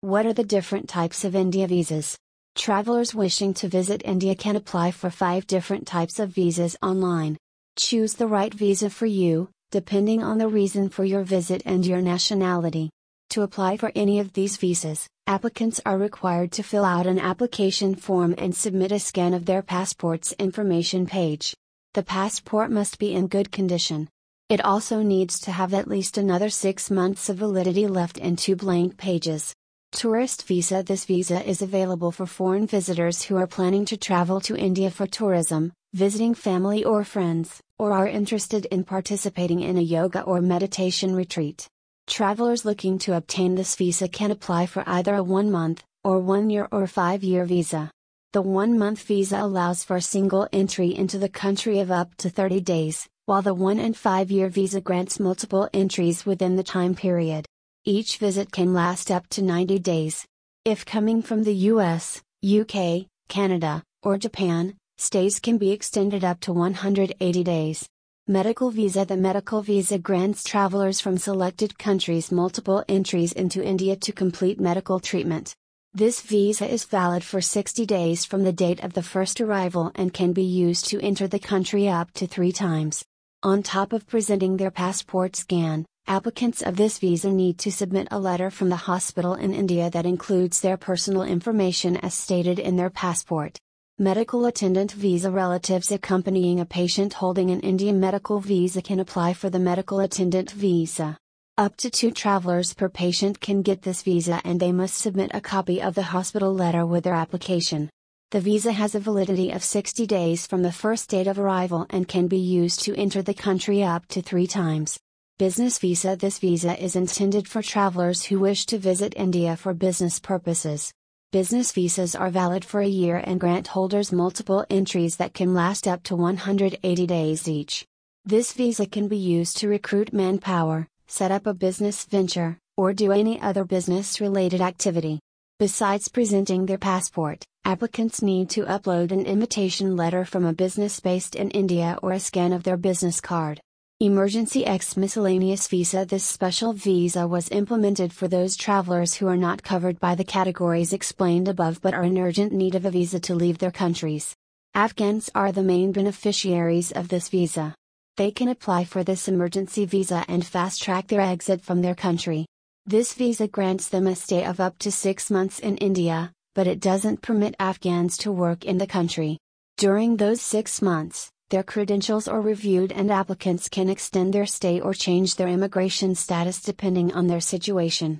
What are the different types of India visas? Travelers wishing to visit India can apply for five different types of visas online. Choose the right visa for you, depending on the reason for your visit and your nationality. To apply for any of these visas, applicants are required to fill out an application form and submit a scan of their passport's information page. The passport must be in good condition. It also needs to have at least another six months of validity left and two blank pages. Tourist visa This visa is available for foreign visitors who are planning to travel to India for tourism, visiting family or friends, or are interested in participating in a yoga or meditation retreat. Travelers looking to obtain this visa can apply for either a one month, or one year or five year visa. The one month visa allows for a single entry into the country of up to 30 days, while the one and five year visa grants multiple entries within the time period. Each visit can last up to 90 days. If coming from the US, UK, Canada, or Japan, stays can be extended up to 180 days. Medical visa The medical visa grants travelers from selected countries multiple entries into India to complete medical treatment. This visa is valid for 60 days from the date of the first arrival and can be used to enter the country up to three times. On top of presenting their passport scan, applicants of this visa need to submit a letter from the hospital in India that includes their personal information as stated in their passport. Medical attendant visa relatives accompanying a patient holding an Indian medical visa can apply for the medical attendant visa. Up to two travelers per patient can get this visa and they must submit a copy of the hospital letter with their application. The visa has a validity of 60 days from the first date of arrival and can be used to enter the country up to three times. Business visa This visa is intended for travelers who wish to visit India for business purposes. Business visas are valid for a year and grant holders multiple entries that can last up to 180 days each. This visa can be used to recruit manpower, set up a business venture, or do any other business related activity. Besides presenting their passport, applicants need to upload an invitation letter from a business based in India or a scan of their business card. Emergency X Miscellaneous Visa This special visa was implemented for those travelers who are not covered by the categories explained above but are in urgent need of a visa to leave their countries. Afghans are the main beneficiaries of this visa. They can apply for this emergency visa and fast track their exit from their country. This visa grants them a stay of up to six months in India, but it doesn't permit Afghans to work in the country. During those six months, their credentials are reviewed and applicants can extend their stay or change their immigration status depending on their situation.